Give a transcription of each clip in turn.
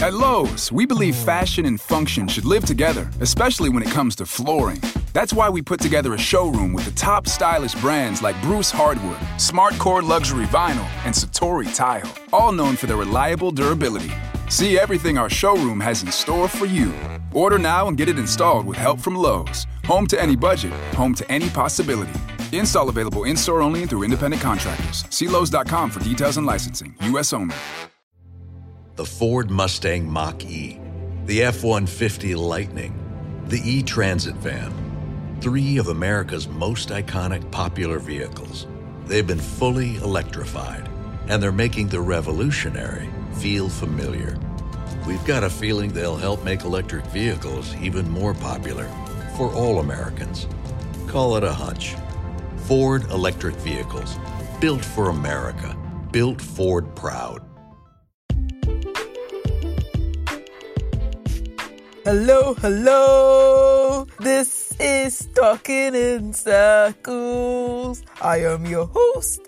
At Lowe's, we believe fashion and function should live together, especially when it comes to flooring. That's why we put together a showroom with the top stylish brands like Bruce Hardwood, Smartcore Luxury Vinyl, and Satori Tile, all known for their reliable durability. See everything our showroom has in store for you. Order now and get it installed with help from Lowe's. Home to any budget, home to any possibility. Install available in store only and through independent contractors. See Lowe's.com for details and licensing. U.S. only. The Ford Mustang Mach E, the F 150 Lightning, the E Transit van. Three of America's most iconic popular vehicles. They've been fully electrified, and they're making the revolutionary feel familiar. We've got a feeling they'll help make electric vehicles even more popular for all Americans. Call it a hunch. Ford Electric Vehicles. Built for America. Built Ford Proud. Hello, hello. This is Talking in Circles. I am your host,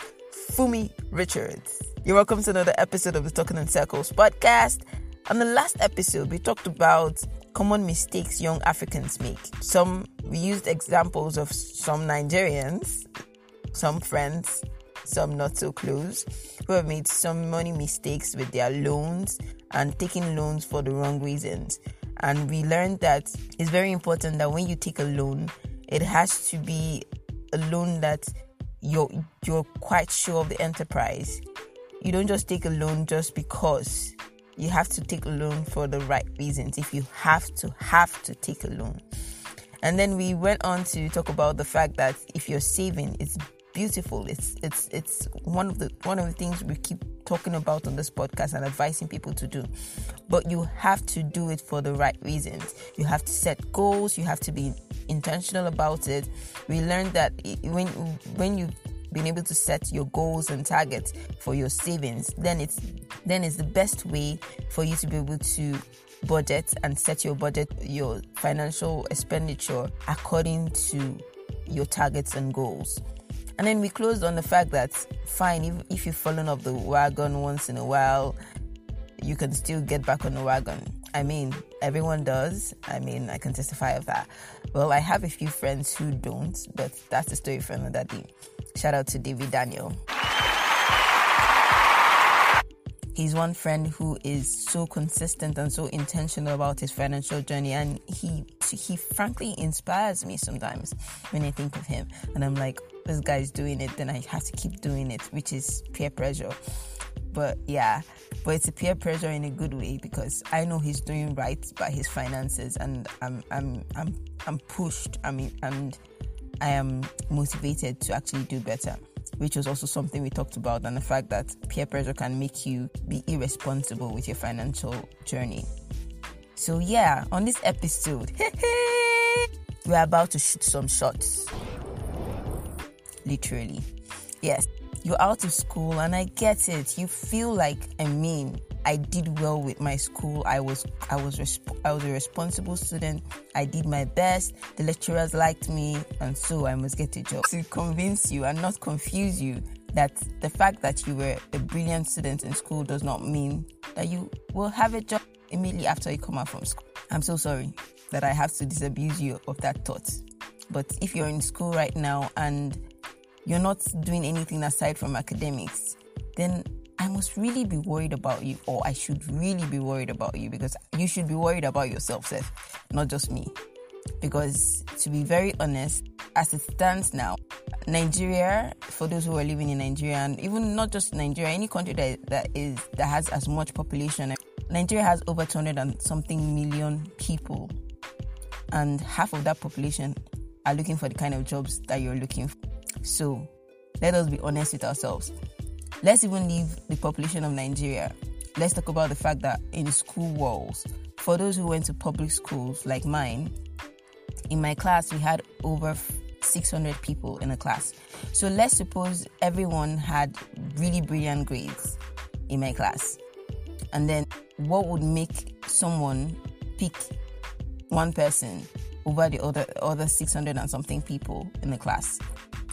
Fumi Richards. You're welcome to another episode of the Talking in Circles podcast. On the last episode, we talked about common mistakes young Africans make. Some we used examples of some Nigerians, some friends, some not so close, who have made some money mistakes with their loans and taking loans for the wrong reasons. And we learned that it's very important that when you take a loan, it has to be a loan that you're you're quite sure of the enterprise. You don't just take a loan just because. You have to take a loan for the right reasons. If you have to have to take a loan. And then we went on to talk about the fact that if you're saving, it's beautiful. It's it's it's one of the one of the things we keep talking about on this podcast and advising people to do. But you have to do it for the right reasons. You have to set goals, you have to be intentional about it. We learned that when when you been able to set your goals and targets for your savings, then it's then it's the best way for you to be able to budget and set your budget, your financial expenditure according to your targets and goals. And then we closed on the fact that fine, if, if you've fallen off the wagon once in a while, you can still get back on the wagon. I mean, everyone does. I mean, I can testify of that. Well, I have a few friends who don't, but that's the story for another day. Shout out to David Daniel. He's one friend who is so consistent and so intentional about his financial journey, and he he frankly inspires me sometimes when I think of him. And I'm like, this guy's doing it, then I have to keep doing it, which is peer pressure. But yeah, but it's a peer pressure in a good way because I know he's doing right by his finances, and I'm I'm I'm I'm pushed. I mean, and I am motivated to actually do better which was also something we talked about, and the fact that peer pressure can make you be irresponsible with your financial journey. So, yeah, on this episode, we're about to shoot some shots. Literally. Yes, you're out of school, and I get it. You feel like, I mean, I did well with my school. I was I was resp- I was a responsible student. I did my best. The lecturers liked me, and so I must get a job. To convince you and not confuse you that the fact that you were a brilliant student in school does not mean that you will have a job immediately after you come out from school. I'm so sorry that I have to disabuse you of that thought. But if you're in school right now and you're not doing anything aside from academics, then I must really be worried about you, or I should really be worried about you because you should be worried about yourself, Seth, not just me. Because to be very honest, as it stands now, Nigeria, for those who are living in Nigeria, and even not just Nigeria, any country that, that is that has as much population, Nigeria has over 200 and something million people, and half of that population are looking for the kind of jobs that you're looking for. So, let us be honest with ourselves Let's even leave the population of Nigeria. Let's talk about the fact that in school walls, for those who went to public schools like mine, in my class we had over 600 people in a class. So let's suppose everyone had really brilliant grades in my class. And then what would make someone pick one person over the other other 600 and something people in the class?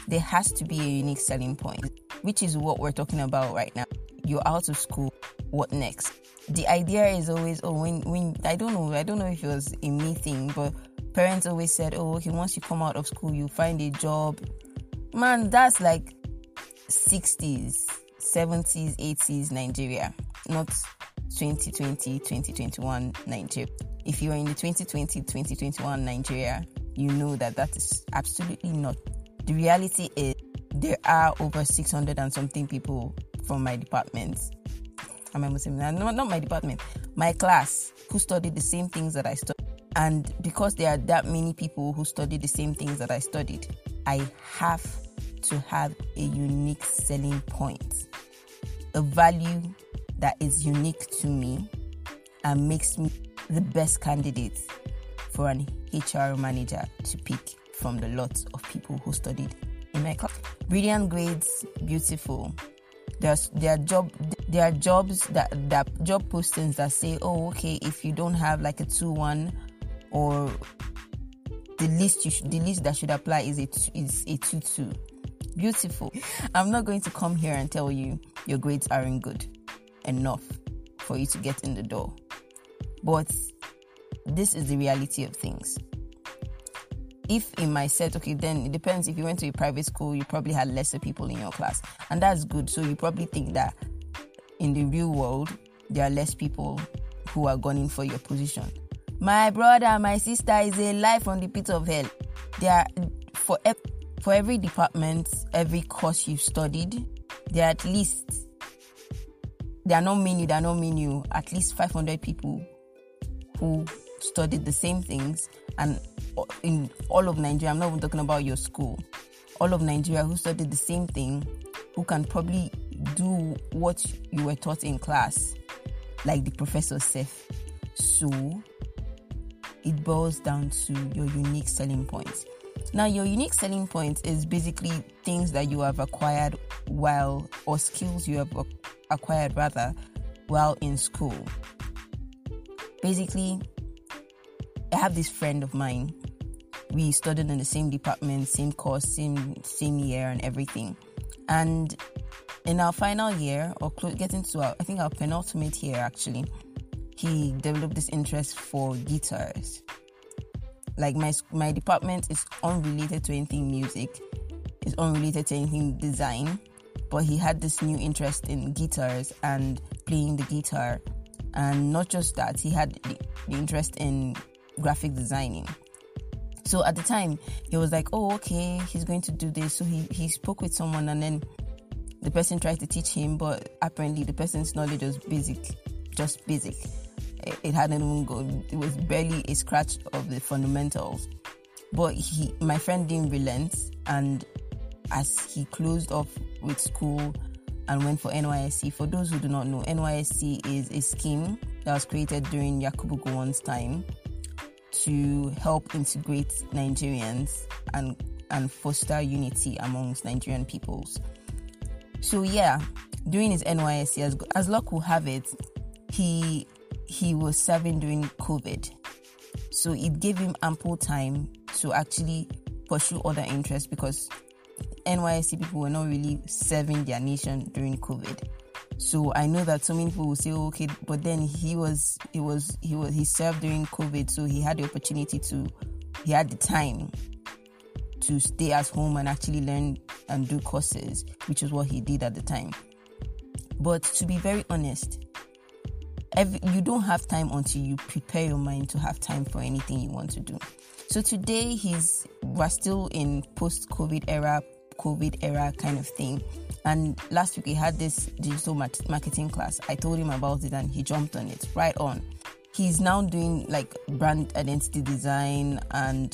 There has to be a unique selling point which is what we're talking about right now. You're out of school, what next? the idea is always oh when when I don't know I don't know if it was a me thing, but parents always said oh okay once you come out of school you find a job. Man, that's like 60s, 70s, 80s Nigeria, not 2020, 2021 Nigeria. If you are in the 2020, 2021 Nigeria, you know that that is absolutely not. The reality is there are over 600 and something people from my department. Am I Muslim? No, not my department, my class who studied the same things that I studied. And because there are that many people who study the same things that I studied, I have to have a unique selling point, a value that is unique to me and makes me the best candidate for an HR manager to pick from the lot of people who studied in my class. Brilliant grades, beautiful. There's there are job there are jobs that that job postings that say, oh, okay, if you don't have like a two one or the least you the least that should apply is a is a two two. Beautiful. I'm not going to come here and tell you your grades aren't good enough for you to get in the door. But this is the reality of things. If in my set, okay, then it depends. If you went to a private school, you probably had lesser people in your class, and that's good. So you probably think that in the real world, there are less people who are gunning for your position. My brother, my sister is a life on the pit of hell. There are for for every department, every course you've studied, there are at least there are not many, there are not many, at least 500 people who studied the same things and in all of Nigeria, I'm not even talking about your school, all of Nigeria who studied the same thing, who can probably do what you were taught in class, like the professor said. So it boils down to your unique selling points. Now, your unique selling point is basically things that you have acquired while, or skills you have acquired rather, while in school. Basically, I have this friend of mine. We studied in the same department, same course, same same year, and everything. And in our final year, or getting to our, I think our penultimate year actually, he developed this interest for guitars. Like my my department is unrelated to anything music, it's unrelated to anything design, but he had this new interest in guitars and playing the guitar, and not just that, he had the, the interest in graphic designing. So at the time, he was like, "Oh, okay, he's going to do this." So he he spoke with someone, and then the person tried to teach him, but apparently the person's knowledge was basic, just basic it hadn't even gone. It was barely a scratch of the fundamentals. But he, my friend, didn't relent, and as he closed off with school and went for NYSC. For those who do not know, NYSC is a scheme that was created during Yakubu Gowon's time to help integrate Nigerians and and foster unity amongst Nigerian peoples. So yeah, during his NYSC, as, as luck will have it, he he was serving during COVID. So it gave him ample time to actually pursue other interests because NYSC people were not really serving their nation during COVID. So I know that so many people will say, oh, okay, but then he was, he was, he was, he served during COVID, so he had the opportunity to, he had the time to stay at home and actually learn and do courses, which is what he did at the time. But to be very honest, every, you don't have time until you prepare your mind to have time for anything you want to do. So today he's we're still in post COVID era, COVID era kind of thing. And last week we had this digital marketing class. I told him about it and he jumped on it right on. He's now doing like brand identity design and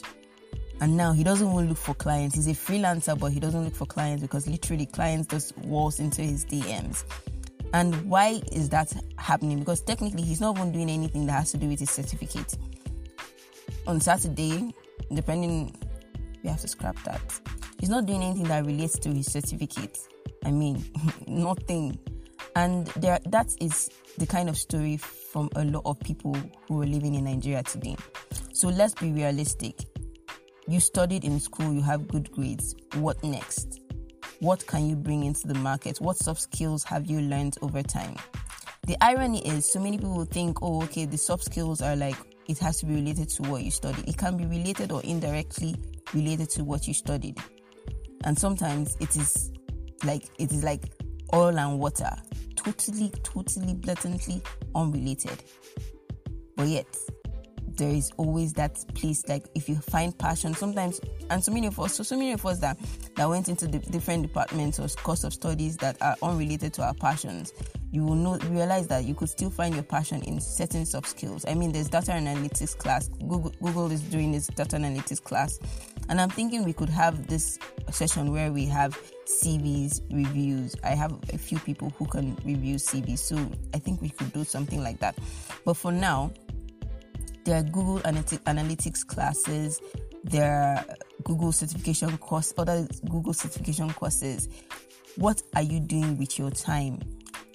and now he doesn't even look for clients. He's a freelancer, but he doesn't look for clients because literally clients just waltz into his DMs. And why is that happening? Because technically, he's not even doing anything that has to do with his certificate. On Saturday, depending, we have to scrap that. He's not doing anything that relates to his certificate. I mean, nothing. And there, that is the kind of story from a lot of people who are living in Nigeria today. So let's be realistic. You studied in school, you have good grades. What next? What can you bring into the market? What soft skills have you learned over time? The irony is, so many people think, oh, okay, the soft skills are like, it has to be related to what you study. It can be related or indirectly related to what you studied. And sometimes it is like, it is like oil and water, totally, totally, blatantly unrelated. But yet, there is always that place like if you find passion sometimes and so many of us so so many of us that that went into the different departments or course of studies that are unrelated to our passions you will know realize that you could still find your passion in certain soft skills. I mean there's data analytics class. Google, google is doing this data analytics class and i'm thinking we could have this session where we have cvs reviews i have a few people who can review cvs so i think we could do something like that but for now there are Google Analytics classes, there are Google certification course, other Google certification courses. What are you doing with your time?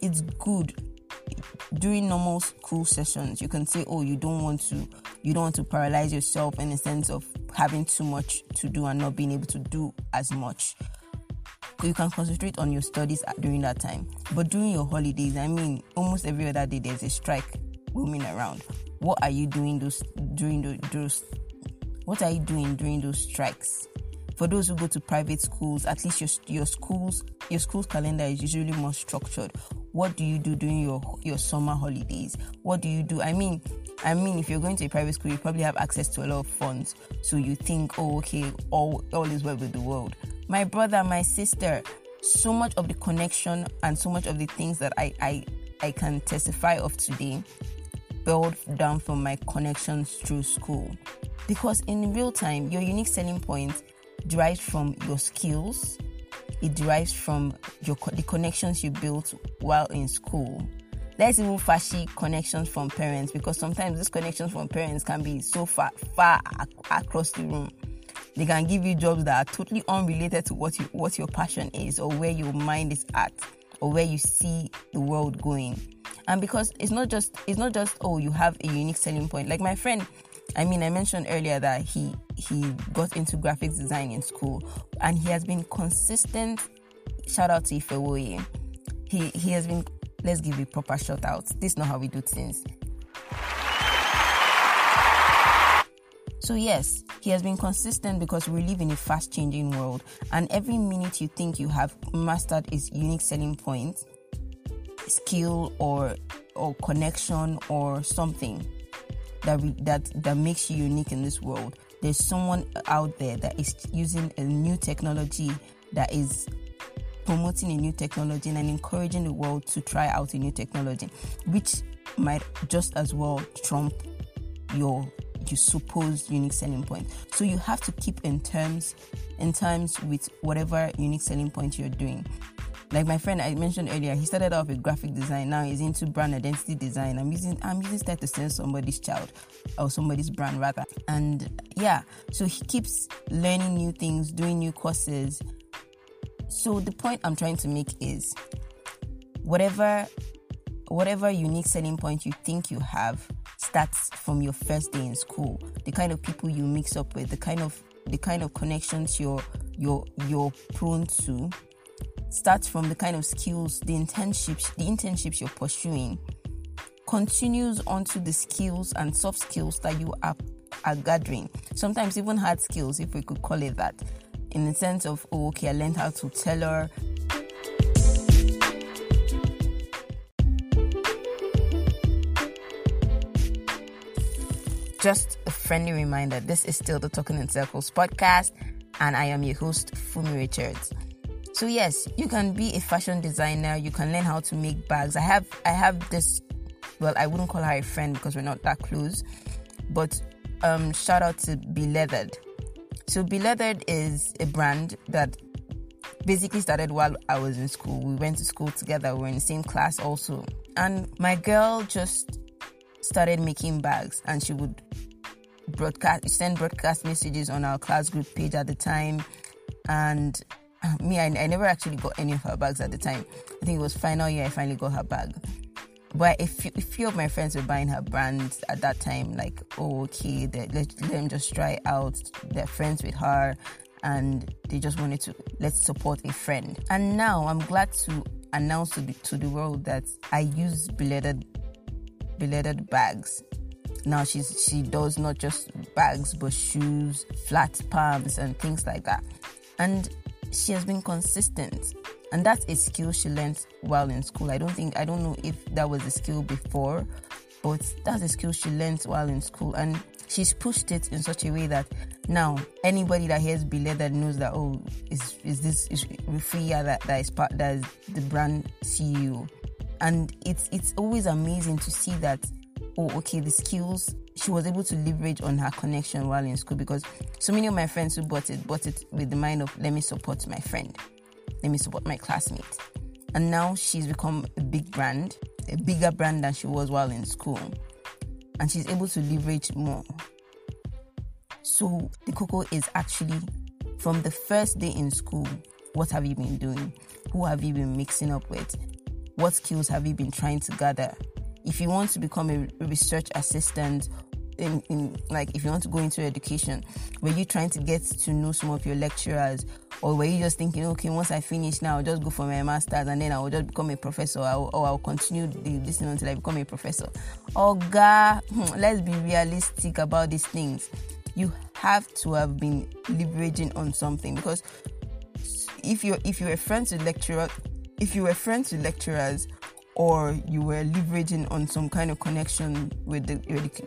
It's good during normal school sessions. You can say, "Oh, you don't want to, you don't want to paralyze yourself in the sense of having too much to do and not being able to do as much." you can concentrate on your studies during that time. But during your holidays, I mean, almost every other day there's a strike roaming around. What are you doing those during those what are you doing during those strikes? For those who go to private schools at least your, your schools your school's calendar is usually more structured. What do you do during your your summer holidays? What do you do? I mean i mean if you're going to a private school you probably have access to a lot of funds so you think oh okay all all is well with the world my brother my sister so much of the connection and so much of the things that i i i can testify of today build down from my connections through school. Because in real time, your unique selling point derives from your skills, it derives from your the connections you built while in school. Let's even fashy connections from parents because sometimes these connections from parents can be so far far across the room. They can give you jobs that are totally unrelated to what you what your passion is or where your mind is at or where you see the world going and because it's not just it's not just oh you have a unique selling point like my friend I mean, I mentioned earlier that he he got into graphics design in school, and he has been consistent. Shout out to Ifewoye. He he has been. Let's give a proper shout out. This is not how we do things. So yes, he has been consistent because we live in a fast-changing world, and every minute you think you have mastered his unique selling point, skill or or connection or something that we, that that makes you unique in this world. There's someone out there that is using a new technology that is promoting a new technology and encouraging the world to try out a new technology, which might just as well trump your your supposed unique selling point. So you have to keep in terms in terms with whatever unique selling point you're doing. Like my friend I mentioned earlier, he started off with graphic design. Now he's into brand identity design. I'm using I'm using that to sell somebody's child or somebody's brand rather. And yeah, so he keeps learning new things, doing new courses. So the point I'm trying to make is whatever whatever unique selling point you think you have starts from your first day in school. The kind of people you mix up with, the kind of the kind of connections you're you're you're prone to starts from the kind of skills, the internships, the internships you're pursuing, continues onto the skills and soft skills that you are, are gathering. Sometimes even hard skills, if we could call it that, in the sense of, oh, okay, I learned how to tailor. Just a friendly reminder this is still the Talking in Circles podcast, and I am your host, Fumi Richards. So yes, you can be a fashion designer. You can learn how to make bags. I have I have this. Well, I wouldn't call her a friend because we're not that close. But um, shout out to Be Leathered. So Be Leathered is a brand that basically started while I was in school. We went to school together. We were in the same class also. And my girl just started making bags and she would broadcast send broadcast messages on our class group page at the time and me, I, I never actually got any of her bags at the time. I think it was final year I finally got her bag. But few, a few of my friends were buying her brands at that time, like, oh, okay, let, let them just try out. They're friends with her and they just wanted to let's support a friend. And now I'm glad to announce to the, to the world that I use Be Leathered belated bags. Now she's she does not just bags but shoes, flat palms and things like that. And she has been consistent. And that's a skill she learned while in school. I don't think I don't know if that was a skill before, but that's a skill she learned while in school. And she's pushed it in such a way that now anybody that hears Bile that knows that oh is is this is Rufia that, that is part that is the brand CEO. And it's it's always amazing to see that oh okay the skills she was able to leverage on her connection while in school because so many of my friends who bought it bought it with the mind of let me support my friend, let me support my classmate. And now she's become a big brand, a bigger brand than she was while in school. And she's able to leverage more. So the cocoa is actually from the first day in school, what have you been doing? Who have you been mixing up with? What skills have you been trying to gather? If you want to become a research assistant in, in, like if you want to go into education, were you trying to get to know some of your lecturers, or were you just thinking, okay, once I finish now, I'll just go for my master's and then I will just become a professor, or I'll continue this until I become a professor? Oh God, hmm, let's be realistic about these things. You have to have been leveraging on something because if you're if you're a friend to lecturer, if you were friends to lecturers or you were leveraging on some kind of connection with the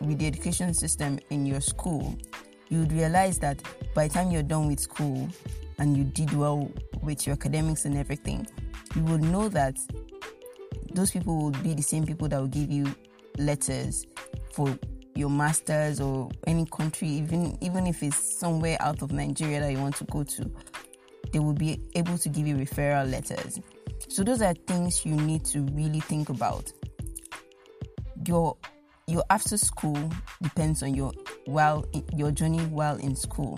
with the education system in your school, you would realize that by the time you're done with school and you did well with your academics and everything, you would know that those people will be the same people that will give you letters for your masters or any country, even even if it's somewhere out of Nigeria that you want to go to, they will be able to give you referral letters. So those are things you need to really think about. Your your after school depends on your while your journey while in school.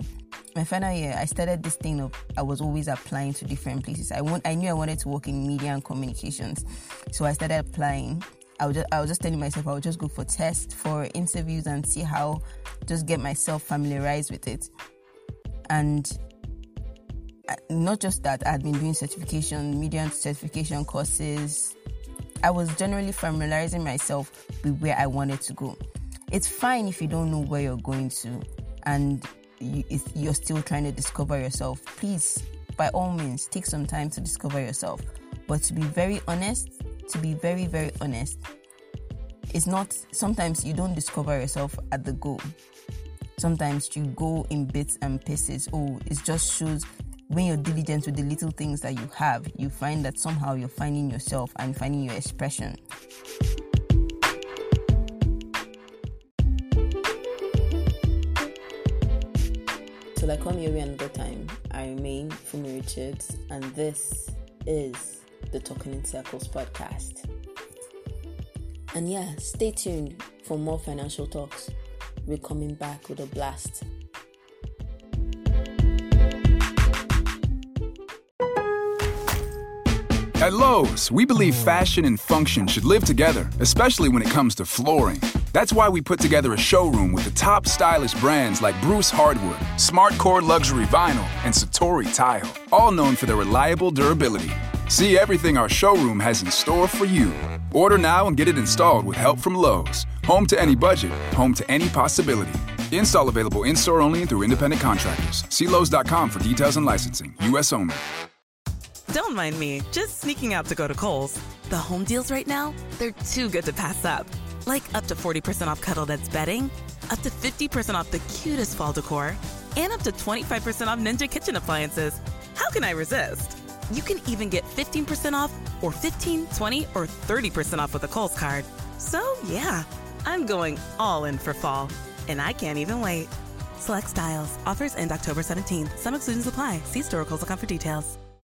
My final year, I started this thing of I was always applying to different places. I want I knew I wanted to work in media and communications, so I started applying. I was just, I was just telling myself I would just go for tests, for interviews, and see how just get myself familiarized with it. And Uh, not just that, I had been doing certification, media certification courses. I was generally familiarizing myself with where I wanted to go. It's fine if you don't know where you're going to and you, you're still trying to discover yourself. Please, by all means, take some time to discover yourself. But to be very honest, to be very, very honest, it's not, sometimes you don't discover yourself at the goal sometimes you go in bits and pieces. Oh, it just shows when you're diligent with the little things that you have, you find that somehow you're finding yourself and finding your expression. Till I come here another time, I remain Fumi Richards, and this is the Talking in Circles podcast. And yeah, stay tuned for more financial talks. We're coming back with a blast. At Lowe's, we believe fashion and function should live together, especially when it comes to flooring. That's why we put together a showroom with the top stylish brands like Bruce Hardwood, Smartcore Luxury Vinyl, and Satori Tile, all known for their reliable durability. See everything our showroom has in store for you. Order now and get it installed with help from Lowe's. Home to any budget, home to any possibility. Install available in store only and through independent contractors. See Lowe's.com for details and licensing. U.S. only. Don't mind me, just sneaking out to go to Kohl's. The home deals right now, they're too good to pass up. Like up to 40% off Cuddl Duds bedding, up to 50% off the cutest fall decor, and up to 25% off Ninja kitchen appliances. How can I resist? You can even get 15% off or 15, 20, or 30% off with a Kohl's card. So yeah, I'm going all in for fall, and I can't even wait. Select styles. Offers end October 17th. Some exclusions apply. See store Kohl's.com for details.